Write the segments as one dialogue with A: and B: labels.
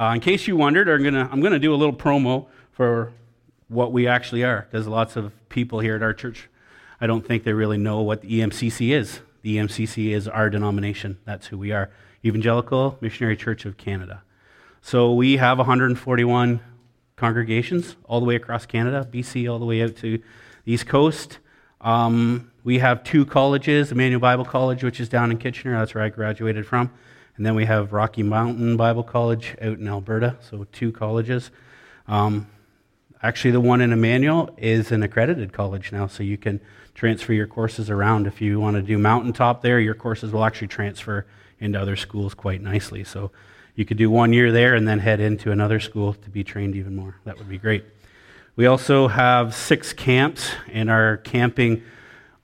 A: Uh, in case you wondered, I'm going to I'm gonna do a little promo for what we actually are, because lots of people here at our church, I don't think they really know what the EMCC is. The EMCC is our denomination. That's who we are Evangelical Missionary Church of Canada. So we have 141 congregations all the way across Canada, BC, all the way out to the East Coast. Um, we have two colleges Emmanuel Bible College, which is down in Kitchener. That's where I graduated from. And then we have Rocky Mountain Bible College out in Alberta. So two colleges. Um, actually, the one in Emmanuel is an accredited college now, so you can transfer your courses around. If you want to do mountaintop there, your courses will actually transfer into other schools quite nicely. So you could do one year there and then head into another school to be trained even more. That would be great. We also have six camps, and our camping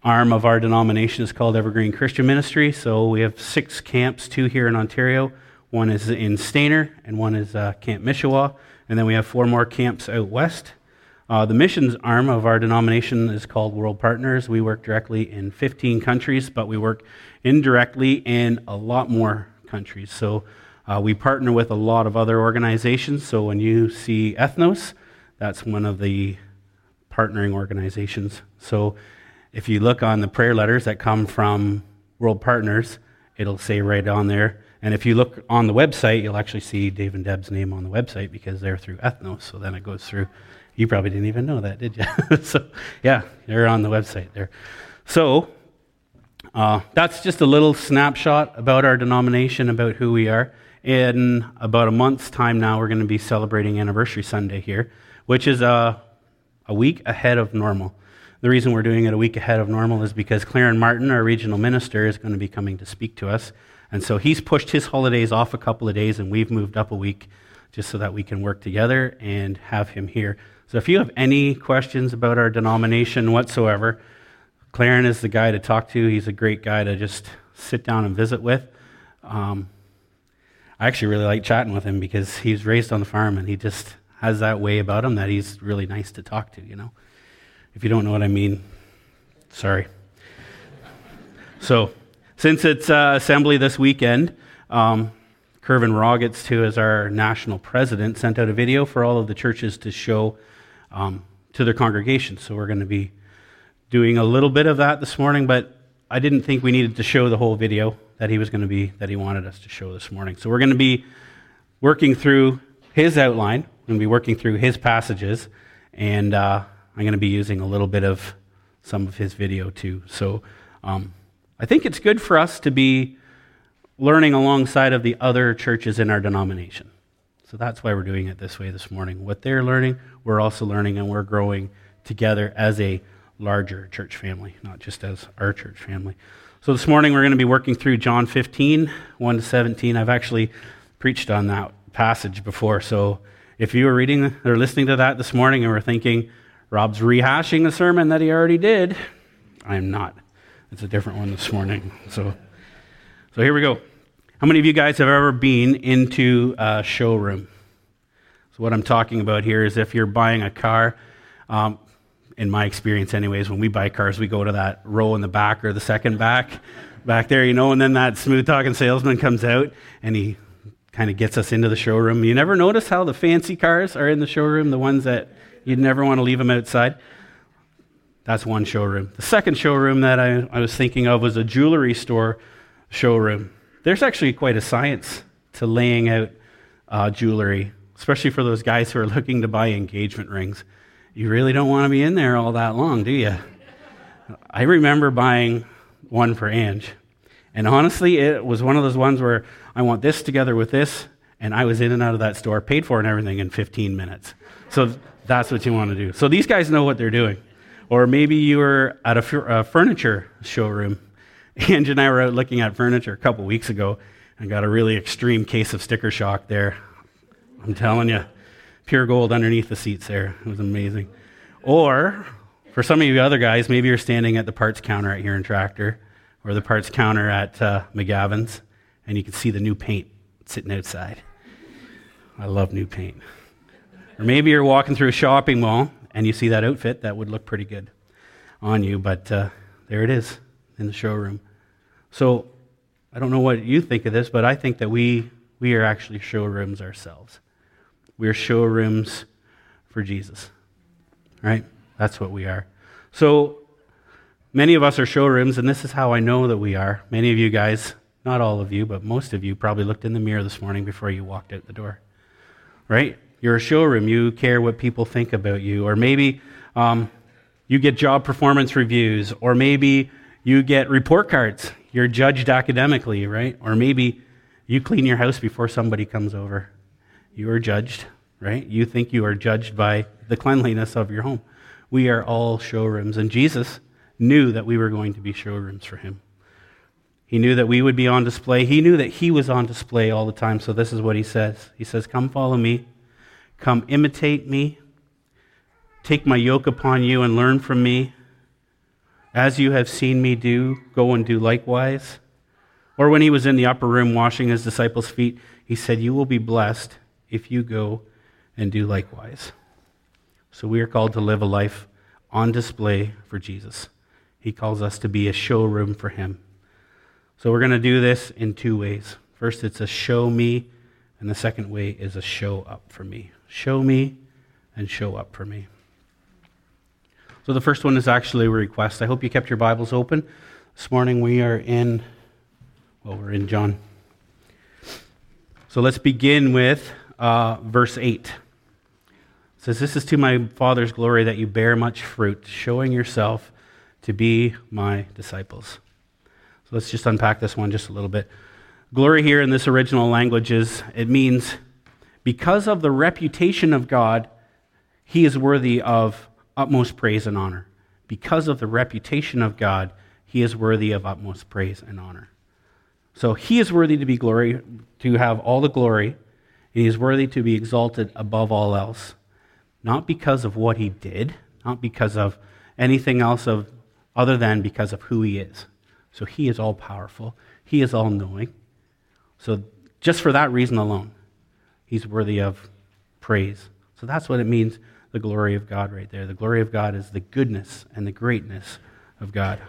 A: arm of our denomination is called Evergreen Christian Ministry. So we have six camps, two here in Ontario. One is in Stayner, and one is uh, Camp Mishawa. And then we have four more camps out west. Uh, the missions arm of our denomination is called World Partners. We work directly in 15 countries, but we work indirectly in a lot more countries. So uh, we partner with a lot of other organizations. So when you see Ethnos, that's one of the partnering organizations. So if you look on the prayer letters that come from World Partners, it'll say right on there. And if you look on the website, you'll actually see Dave and Deb's name on the website because they're through Ethnos. So then it goes through you probably didn't even know that, did you? so, yeah, they're on the website there. So, uh, that's just a little snapshot about our denomination, about who we are. In about a month's time now, we're going to be celebrating Anniversary Sunday here, which is a, a week ahead of normal. The reason we're doing it a week ahead of normal is because Clarence Martin, our regional minister, is going to be coming to speak to us. And so he's pushed his holidays off a couple of days, and we've moved up a week just so that we can work together and have him here. So if you have any questions about our denomination whatsoever, Claren is the guy to talk to. He's a great guy to just sit down and visit with. Um, I actually really like chatting with him because he's raised on the farm and he just has that way about him that he's really nice to talk to, you know. If you don't know what I mean, sorry. So, since it's uh, assembly this weekend, um, Kervin Raugust, too, as our national president, sent out a video for all of the churches to show um, to their congregations. So we're going to be doing a little bit of that this morning, but I didn't think we needed to show the whole video that he was going to be that he wanted us to show this morning. So we're going to be working through his outline. We're going to be working through his passages, and uh, I'm going to be using a little bit of some of his video too. So um, I think it's good for us to be learning alongside of the other churches in our denomination. So that's why we're doing it this way this morning. What they're learning, we're also learning, and we're growing together as a larger church family, not just as our church family. So this morning we're going to be working through John 15, 1 to 17. I've actually preached on that passage before. So if you were reading or listening to that this morning and were thinking, Rob's rehashing the sermon that he already did, I'm not. It's a different one this morning. So, so here we go. How many of you guys have ever been into a showroom? So, what I'm talking about here is if you're buying a car, um, in my experience, anyways, when we buy cars, we go to that row in the back or the second back, back there, you know, and then that smooth talking salesman comes out and he kind of gets us into the showroom. You never notice how the fancy cars are in the showroom, the ones that you'd never want to leave them outside? That's one showroom. The second showroom that I, I was thinking of was a jewelry store showroom. There's actually quite a science to laying out uh, jewelry, especially for those guys who are looking to buy engagement rings. You really don't want to be in there all that long, do you? I remember buying one for Ange. And honestly, it was one of those ones where I want this together with this, and I was in and out of that store, paid for and everything in 15 minutes. So that's what you want to do. So these guys know what they're doing. Or maybe you were at a, furniture showroom Angie and I were out looking at furniture a couple weeks ago and got a really extreme case of sticker shock there. I'm telling you, pure gold underneath the seats there. It was amazing. Or for some of you other guys, maybe you're standing at the parts counter at here in Tractor or the parts counter at uh, McGavin's and you can see the new paint sitting outside. I love new paint. Or maybe you're walking through a shopping mall and you see that outfit that would look pretty good on you, but uh, there it is in the showroom. So I don't know what you think of this, but I think that we we are actually showrooms ourselves. We are showrooms for Jesus. Right? That's what we are. So many of us are showrooms, and this is how I know that we are. Many of you guys, not all of you, but most of you probably looked in the mirror this morning before you walked out the door. Right? You're a showroom. You care what people think about you. Or maybe um, you get job performance reviews, or maybe you get report cards. You're judged academically, right? Or maybe you clean your house before somebody comes over. You are judged, right? You think you are judged by the cleanliness of your home. We are all showrooms, and Jesus knew that we were going to be showrooms for him. He knew that we would be on display. He knew that he was on display all the time. So this is what he says. He says, Come follow me. Come imitate me. Take my yoke upon you and learn from me. As you have seen me do, go and do likewise. Or when he was in the upper room washing his disciples' feet, he said, You will be blessed if you go and do likewise. So we are called to live a life on display for Jesus. He calls us to be a showroom for him. So we're going to do this in two ways. First, it's a show me, and the second way is a show up for me. Show me and show up for me. So the first one is actually a request. I hope you kept your Bibles open. This morning we are in, well, we're in John. So let's begin with uh, verse 8. It says, This is to my Father's glory that you bear much fruit, showing yourself to be my disciples. So let's just unpack this one just a little bit. Glory here in this original language is it means because of the reputation of God, he is worthy of utmost praise and honor. Because of the reputation of God, he is worthy of utmost praise and honor. So he is worthy to be glory, to have all the glory, and he is worthy to be exalted above all else. Not because of what he did, not because of anything else of other than because of who he is. So he is all powerful, he is all knowing. So just for that reason alone, he's worthy of praise. So that's what it means the glory of God right there. The glory of God is the goodness and the greatness of God.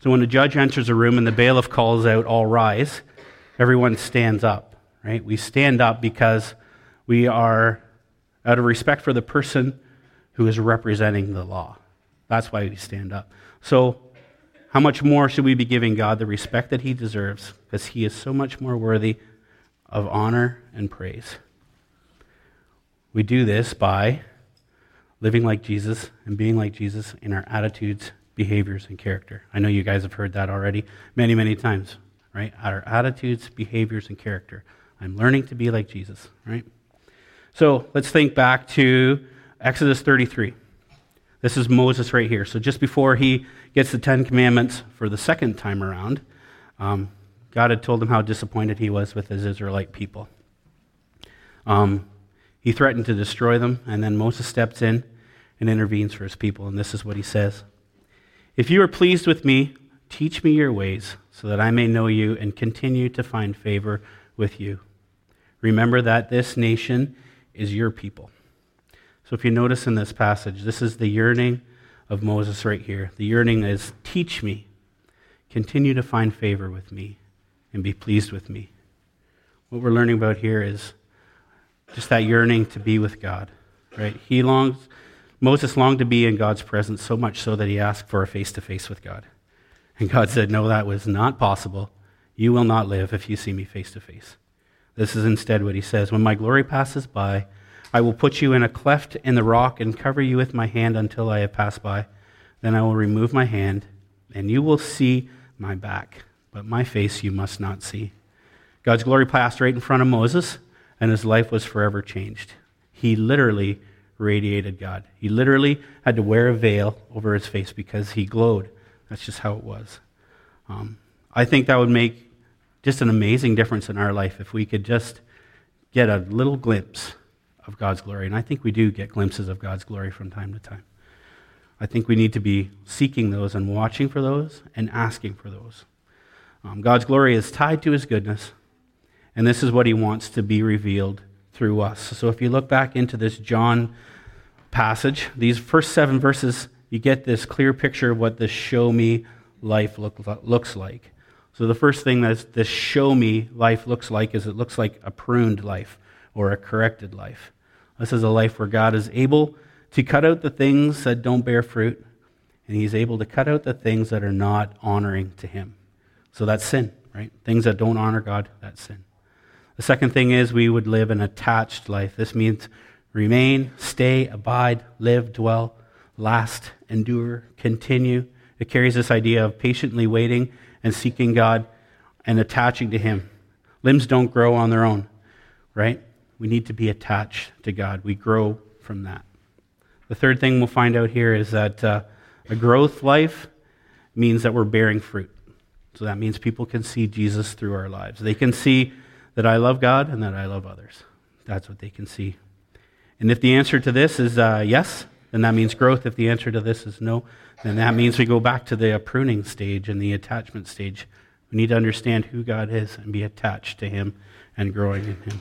A: So when a judge enters a room and the bailiff calls out, All rise, everyone stands up, right? We stand up because we are, out of respect for the person who is representing the law. That's why we stand up. So how much more should we be giving God the respect that he deserves? Because he is so much more worthy of honor and praise. We do this by living like Jesus and being like Jesus in our attitudes, behaviors, and character. I know you guys have heard that already many, many times, right? Our attitudes, behaviors, and character. I'm learning to be like Jesus, right? So let's think back to Exodus 33. This is Moses right here. So just before he gets the Ten Commandments for the second time around, um, God had told him how disappointed he was with his Israelite people. Um, he threatened to destroy them, and then Moses steps in and intervenes for his people. And this is what he says If you are pleased with me, teach me your ways, so that I may know you and continue to find favor with you. Remember that this nation is your people. So if you notice in this passage, this is the yearning of Moses right here. The yearning is teach me, continue to find favor with me, and be pleased with me. What we're learning about here is just that yearning to be with God, right? He longs, Moses longed to be in God's presence so much so that he asked for a face to face with God. And God said, No, that was not possible. You will not live if you see me face to face. This is instead what he says When my glory passes by, I will put you in a cleft in the rock and cover you with my hand until I have passed by. Then I will remove my hand, and you will see my back, but my face you must not see. God's glory passed right in front of Moses, and his life was forever changed. He literally radiated God. He literally had to wear a veil over his face because he glowed. That's just how it was. Um, I think that would make just an amazing difference in our life if we could just get a little glimpse of God's glory. And I think we do get glimpses of God's glory from time to time. I think we need to be seeking those and watching for those and asking for those. Um, God's glory is tied to his goodness, and this is what he wants to be revealed through us. So if you look back into this John passage, these first seven verses, you get this clear picture of what the show me life look, looks like. So the first thing that this show me life looks like is it looks like a pruned life or a corrected life. This is a life where God is able to cut out the things that don't bear fruit, and He's able to cut out the things that are not honoring to Him. So that's sin, right? Things that don't honor God, that's sin. The second thing is we would live an attached life. This means remain, stay, abide, live, dwell, last, endure, continue. It carries this idea of patiently waiting and seeking God and attaching to Him. Limbs don't grow on their own, right? We need to be attached to God. We grow from that. The third thing we'll find out here is that uh, a growth life means that we're bearing fruit. So that means people can see Jesus through our lives. They can see that I love God and that I love others. That's what they can see. And if the answer to this is uh, yes, then that means growth. If the answer to this is no, then that means we go back to the pruning stage and the attachment stage. We need to understand who God is and be attached to Him and growing in Him.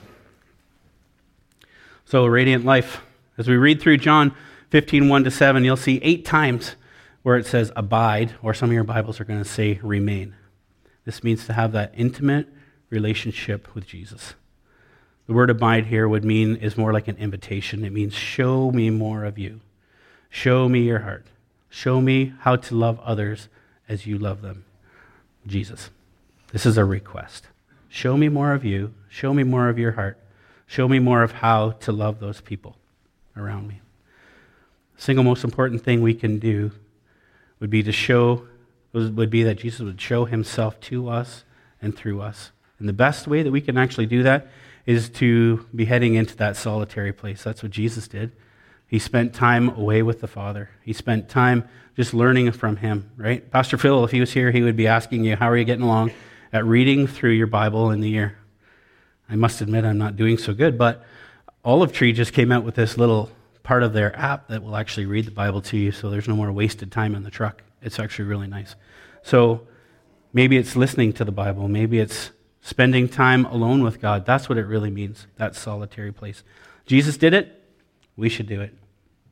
A: So, radiant life. As we read through John 15, 1 to 7, you'll see eight times where it says abide, or some of your Bibles are going to say remain. This means to have that intimate relationship with Jesus. The word abide here would mean is more like an invitation. It means show me more of you. Show me your heart. Show me how to love others as you love them. Jesus. This is a request. Show me more of you. Show me more of your heart. Show me more of how to love those people around me. The single most important thing we can do would be to show would be that Jesus would show himself to us and through us. And the best way that we can actually do that is to be heading into that solitary place. That's what Jesus did. He spent time away with the Father. He spent time just learning from Him, right? Pastor Phil, if he was here, he would be asking you, How are you getting along at reading through your Bible in the year? I must admit, I'm not doing so good, but Olive Tree just came out with this little part of their app that will actually read the Bible to you, so there's no more wasted time in the truck. It's actually really nice. So maybe it's listening to the Bible, maybe it's spending time alone with God. That's what it really means, that solitary place. Jesus did it, we should do it.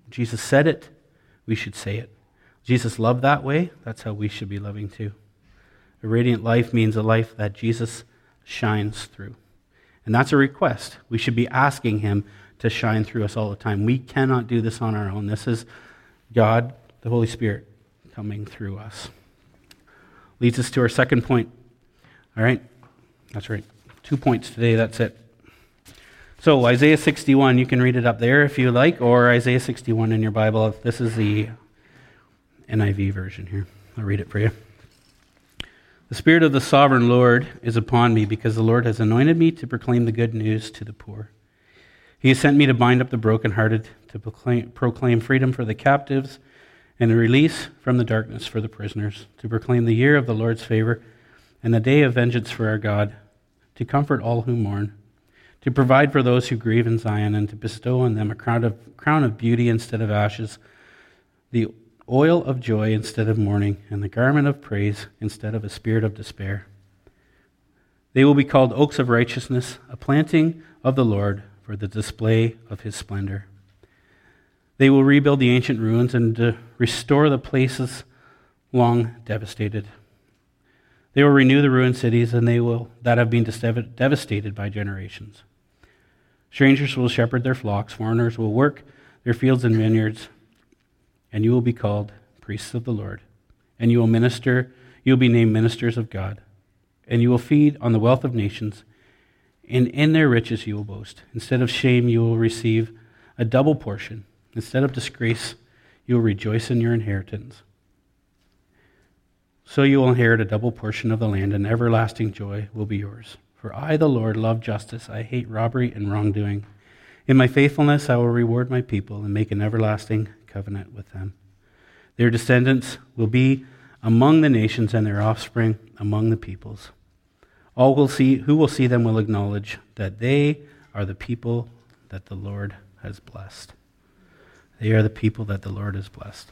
A: Jesus said it, we should say it. Jesus loved that way, that's how we should be loving too. A radiant life means a life that Jesus shines through. And that's a request. We should be asking Him to shine through us all the time. We cannot do this on our own. This is God, the Holy Spirit, coming through us. Leads us to our second point. All right? That's right. Two points today, that's it. So, Isaiah 61, you can read it up there if you like, or Isaiah 61 in your Bible. This is the NIV version here. I'll read it for you. The Spirit of the sovereign Lord is upon me because the Lord has anointed me to proclaim the good news to the poor. He has sent me to bind up the brokenhearted, to proclaim, proclaim freedom for the captives, and a release from the darkness for the prisoners, to proclaim the year of the Lord's favor and the day of vengeance for our God, to comfort all who mourn to provide for those who grieve in Zion, and to bestow on them a crown of, crown of beauty instead of ashes, the oil of joy instead of mourning, and the garment of praise instead of a spirit of despair. They will be called oaks of righteousness, a planting of the Lord for the display of his splendor. They will rebuild the ancient ruins and restore the places long devastated. They will renew the ruined cities and they will that have been devastated by generations. Strangers will shepherd their flocks, foreigners will work their fields and vineyards, and you will be called priests of the Lord. And you will minister, you will be named ministers of God. And you will feed on the wealth of nations, and in their riches you will boast. Instead of shame, you will receive a double portion. Instead of disgrace, you will rejoice in your inheritance. So you will inherit a double portion of the land, and everlasting joy will be yours. For I, the Lord, love justice. I hate robbery and wrongdoing. In my faithfulness, I will reward my people and make an everlasting covenant with them. Their descendants will be among the nations, and their offspring among the peoples. All will see, who will see them will acknowledge that they are the people that the Lord has blessed. They are the people that the Lord has blessed.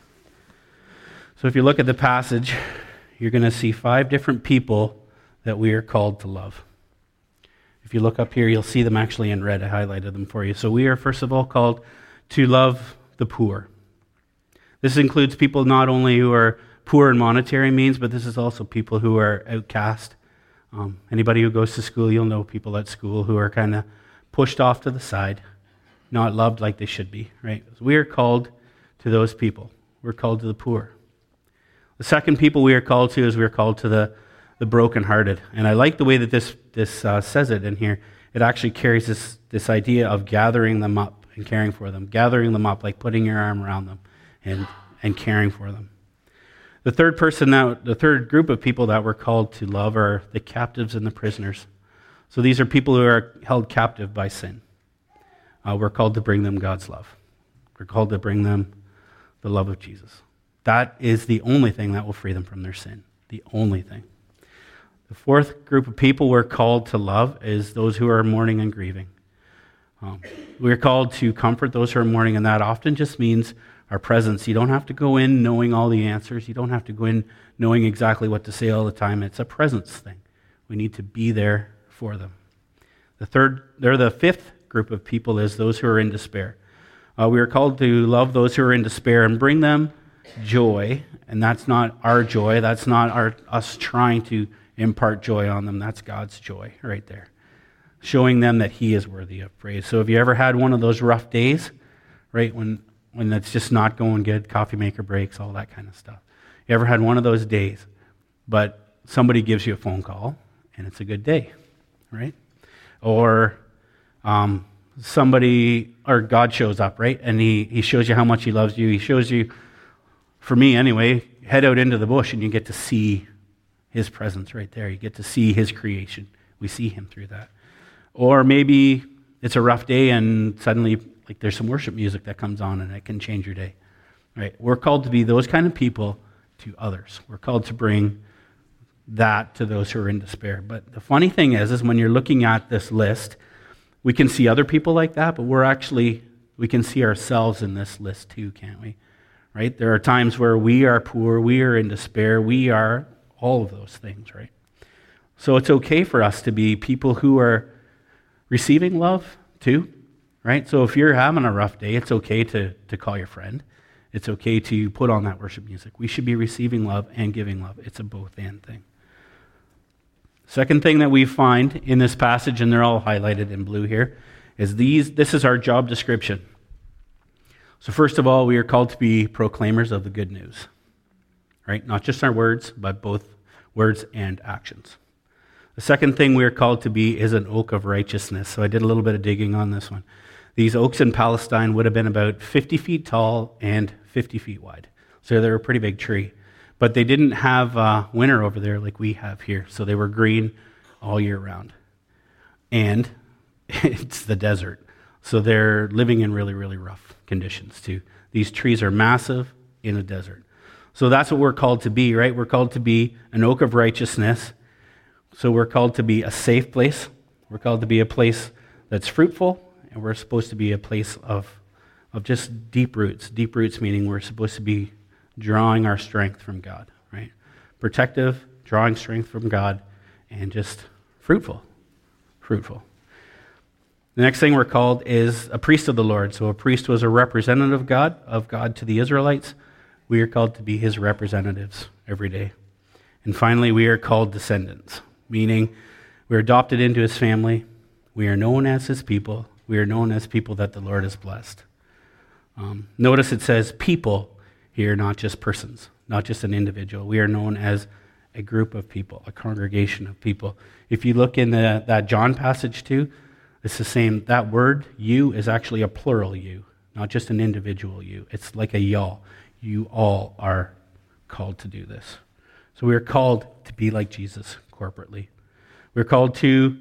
A: So if you look at the passage, you're going to see five different people that we are called to love. If you look up here, you'll see them actually in red. I highlighted them for you. So we are, first of all, called to love the poor. This includes people not only who are poor in monetary means, but this is also people who are outcast, Um, anybody who goes to school, you'll know people at school who are kind of pushed off to the side, not loved like they should be, right? We are called to those people. We're called to the poor. The second people we are called to is we are called to the, the brokenhearted. And I like the way that this, this uh, says it in here. It actually carries this, this idea of gathering them up and caring for them, gathering them up, like putting your arm around them and, and caring for them. The third person that, the third group of people that we're called to love are the captives and the prisoners. So these are people who are held captive by sin. Uh, we're called to bring them God's love. We're called to bring them the love of Jesus. That is the only thing that will free them from their sin. The only thing. The fourth group of people we're called to love is those who are mourning and grieving. Um, we're called to comfort those who are mourning, and that often just means our presence. You don't have to go in knowing all the answers. You don't have to go in knowing exactly what to say all the time. It's a presence thing. We need to be there for them. The third, they're the fifth group of people is those who are in despair. Uh, we are called to love those who are in despair and bring them joy. And that's not our joy. That's not our, us trying to impart joy on them. That's God's joy right there. Showing them that He is worthy of praise. So, have you ever had one of those rough days, right? When when it's just not going good, coffee maker breaks, all that kind of stuff. You ever had one of those days, but somebody gives you a phone call and it's a good day, right? Or um, somebody, or God shows up, right? And he, he shows you how much he loves you. He shows you, for me anyway, head out into the bush and you get to see his presence right there. You get to see his creation. We see him through that. Or maybe it's a rough day and suddenly like there's some worship music that comes on and it can change your day. Right? We're called to be those kind of people to others. We're called to bring that to those who are in despair. But the funny thing is, is when you're looking at this list, we can see other people like that, but we're actually we can see ourselves in this list too, can't we? Right? There are times where we are poor, we are in despair, we are all of those things, right? So it's okay for us to be people who are receiving love too, right? So if you're having a rough day, it's okay to, to call your friend. It's okay to put on that worship music. We should be receiving love and giving love. It's a both and thing. Second thing that we find in this passage, and they're all highlighted in blue here, is these this is our job description. So first of all, we are called to be proclaimers of the good news. Right? Not just our words, but both words and actions. The second thing we are called to be is an oak of righteousness. So I did a little bit of digging on this one. These oaks in Palestine would have been about 50 feet tall and 50 feet wide. So they're a pretty big tree. But they didn't have uh, winter over there like we have here. So they were green all year round. And it's the desert. So they're living in really, really rough conditions too. These trees are massive in a desert. So that's what we're called to be, right? We're called to be an oak of righteousness. So we're called to be a safe place. We're called to be a place that's fruitful and we're supposed to be a place of, of just deep roots. Deep roots meaning we're supposed to be drawing our strength from God, right? Protective, drawing strength from God, and just fruitful. Fruitful. The next thing we're called is a priest of the Lord. So a priest was a representative of God, of God to the Israelites. We are called to be his representatives every day. And finally, we are called descendants, meaning we're adopted into his family. We are known as his people, we are known as people that the Lord has blessed. Um, notice it says people here, not just persons, not just an individual. We are known as a group of people, a congregation of people. If you look in the, that John passage too, it's the same. That word, you, is actually a plural you, not just an individual you. It's like a y'all. You all are called to do this. So we are called to be like Jesus corporately. We're called to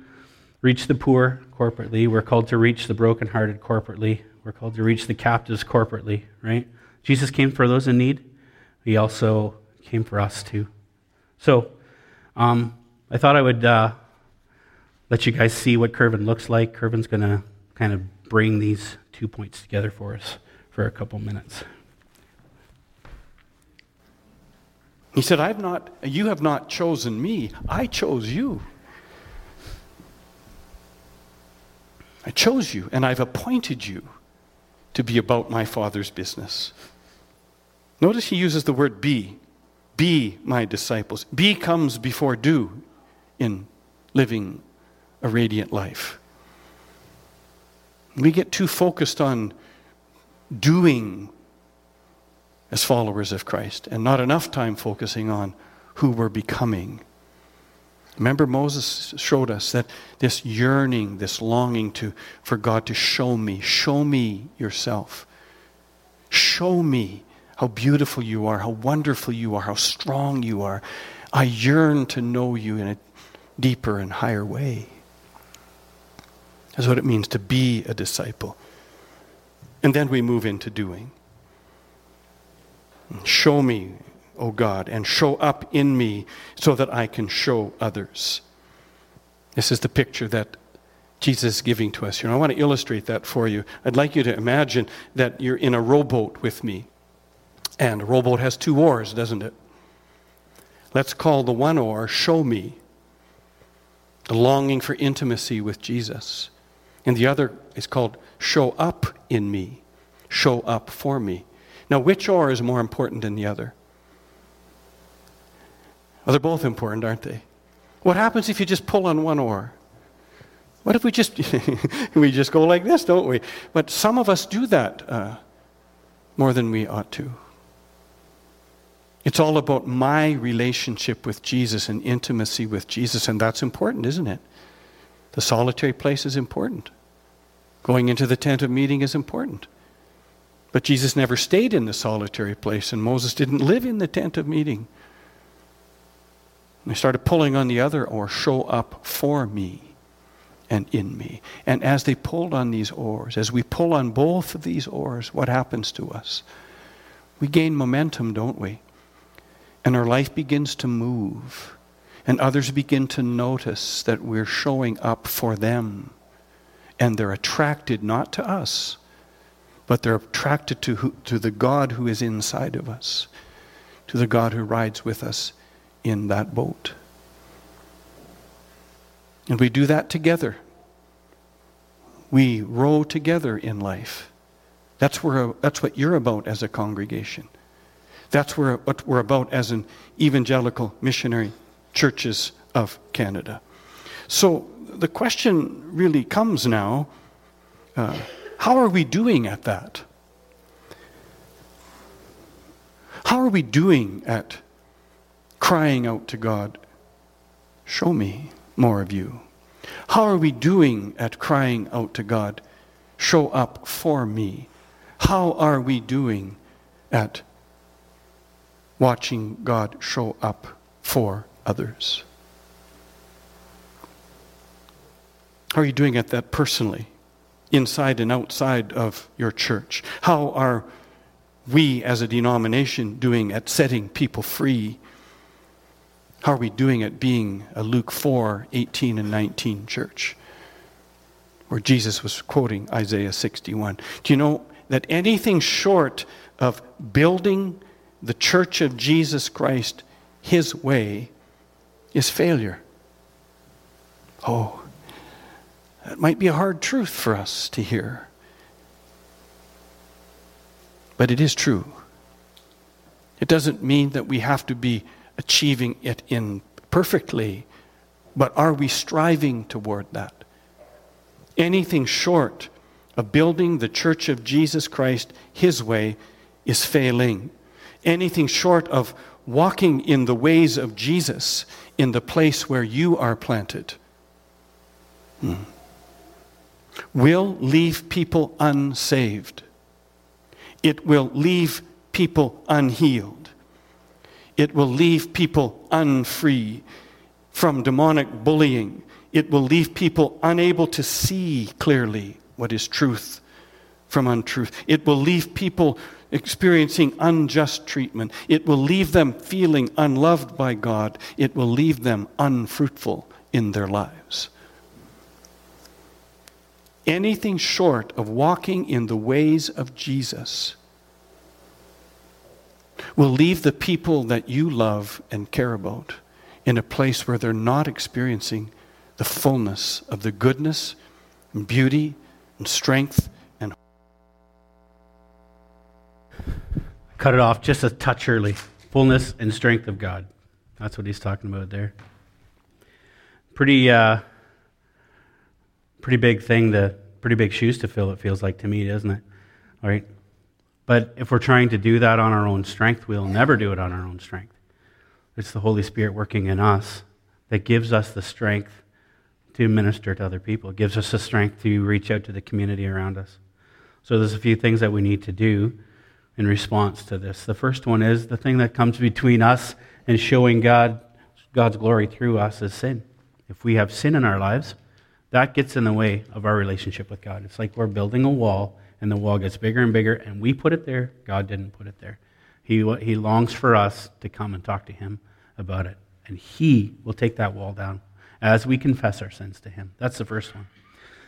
A: reach the poor corporately. We're called to reach the brokenhearted corporately. We're called to reach the captives corporately, right? Jesus came for those in need. He also came for us too. So, um, I thought I would uh, let you guys see what Kervin looks like. Kervin's going to kind of bring these two points together for us for a couple minutes.
B: He said, I've not, you have not chosen me, I chose you. I chose you and I've appointed you to be about my Father's business. Notice he uses the word be. Be my disciples. Be comes before do in living a radiant life. We get too focused on doing as followers of Christ and not enough time focusing on who we're becoming. Remember, Moses showed us that this yearning, this longing to, for God to show me, show me yourself. Show me how beautiful you are, how wonderful you are, how strong you are. I yearn to know you in a deeper and higher way. That's what it means to be a disciple. And then we move into doing. Show me, O God, and show up in me so that I can show others. This is the picture that Jesus is giving to us here. I want to illustrate that for you. I'd like you to imagine that you're in a rowboat with me. And a rowboat has two oars, doesn't it? Let's call the one oar show me, the longing for intimacy with Jesus. And the other is called show up in me, show up for me. Now, which oar is more important than the other? They're both important, aren't they? What happens if you just pull on one oar? What if we just we just go like this, don't we? But some of us do that uh, more than we ought to. It's all about my relationship with Jesus and intimacy with Jesus, and that's important, isn't it? The solitary place is important. Going into the tent of meeting is important. But Jesus never stayed in the solitary place, and Moses didn't live in the tent of meeting. They started pulling on the other oar, show up for me and in me. And as they pulled on these oars, as we pull on both of these oars, what happens to us? We gain momentum, don't we? And our life begins to move. And others begin to notice that we're showing up for them. And they're attracted not to us, but they're attracted to, who, to the God who is inside of us, to the God who rides with us in that boat. And we do that together. We row together in life. That's, where, that's what you're about as a congregation. That's where, what we're about as an evangelical missionary churches of Canada. So the question really comes now uh, how are we doing at that? How are we doing at crying out to God, Show me more of you? How are we doing at crying out to God, Show up for me? How are we doing at watching God show up for others? How are you doing at that personally, inside and outside of your church? How are we as a denomination doing at setting people free? How are we doing at being a Luke 4 18 and 19 church? Where Jesus was quoting Isaiah 61. Do you know that anything short of building the church of Jesus Christ his way is failure? Oh, that might be a hard truth for us to hear. But it is true. It doesn't mean that we have to be achieving it in perfectly, but are we striving toward that? Anything short of building the church of Jesus Christ his way is failing. Anything short of walking in the ways of Jesus in the place where you are planted. Hmm will leave people unsaved. It will leave people unhealed. It will leave people unfree from demonic bullying. It will leave people unable to see clearly what is truth from untruth. It will leave people experiencing unjust treatment. It will leave them feeling unloved by God. It will leave them unfruitful in their lives anything short of walking in the ways of Jesus will leave the people that you love and care about in a place where they're not experiencing the fullness of the goodness and beauty and strength and
A: cut it off just a touch early fullness and strength of god that's what he's talking about there pretty, uh, pretty big thing to, pretty big shoes to fill, it feels like to me, doesn't it? All right? But if we're trying to do that on our own strength, we'll never do it on our own strength. It's the Holy Spirit working in us that gives us the strength to minister to other people, it gives us the strength to reach out to the community around us. So there's a few things that we need to do in response to this. The first one is the thing that comes between us and showing God God's glory through us is sin. If we have sin in our lives, that gets in the way of our relationship with God. It's like we're building a wall and the wall gets bigger and bigger and we put it there, God didn't put it there. He he longs for us to come and talk to him about it and he will take that wall down as we confess our sins to him. That's the first one.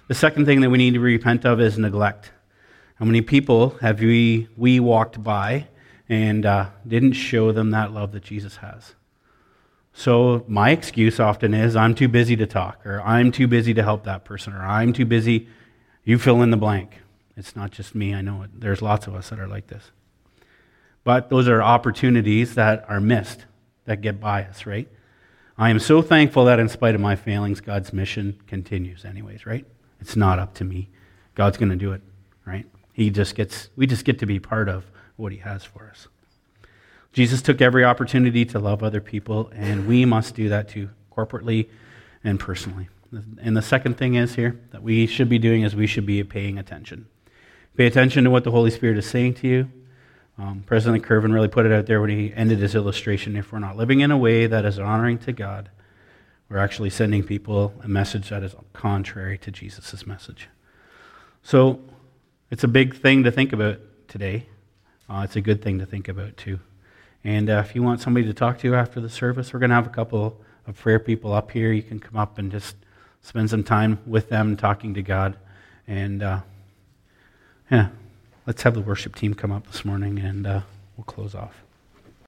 A: The second thing that we need to repent of is neglect. How many people have we, we walked by and uh, didn't show them that love that Jesus has? So, my excuse often is I'm too busy to talk, or I'm too busy to help that person, or I'm too busy. You fill in the blank. It's not just me, I know it. There's lots of us that are like this. But those are opportunities that are missed, that get by us, right? I am so thankful that in spite of my failings, God's mission continues, anyways, right? It's not up to me. God's going to do it, right? He just gets, we just get to be part of what he has for us. Jesus took every opportunity to love other people, and we must do that too, corporately and personally. And the second thing is here that we should be doing is we should be paying attention. Pay attention to what the Holy Spirit is saying to you. Um, President Kervin really put it out there when he ended his illustration. If we're not living in a way that is honoring to God, we're actually sending people a message that is contrary to Jesus' message. So it's a big thing to think about today. Uh, it's a good thing to think about, too. And uh, if you want somebody to talk to after the service, we're going to have a couple of prayer people up here. You can come up and just spend some time with them talking to God. And uh, yeah, let's have the worship team come up this morning and uh, we'll close off.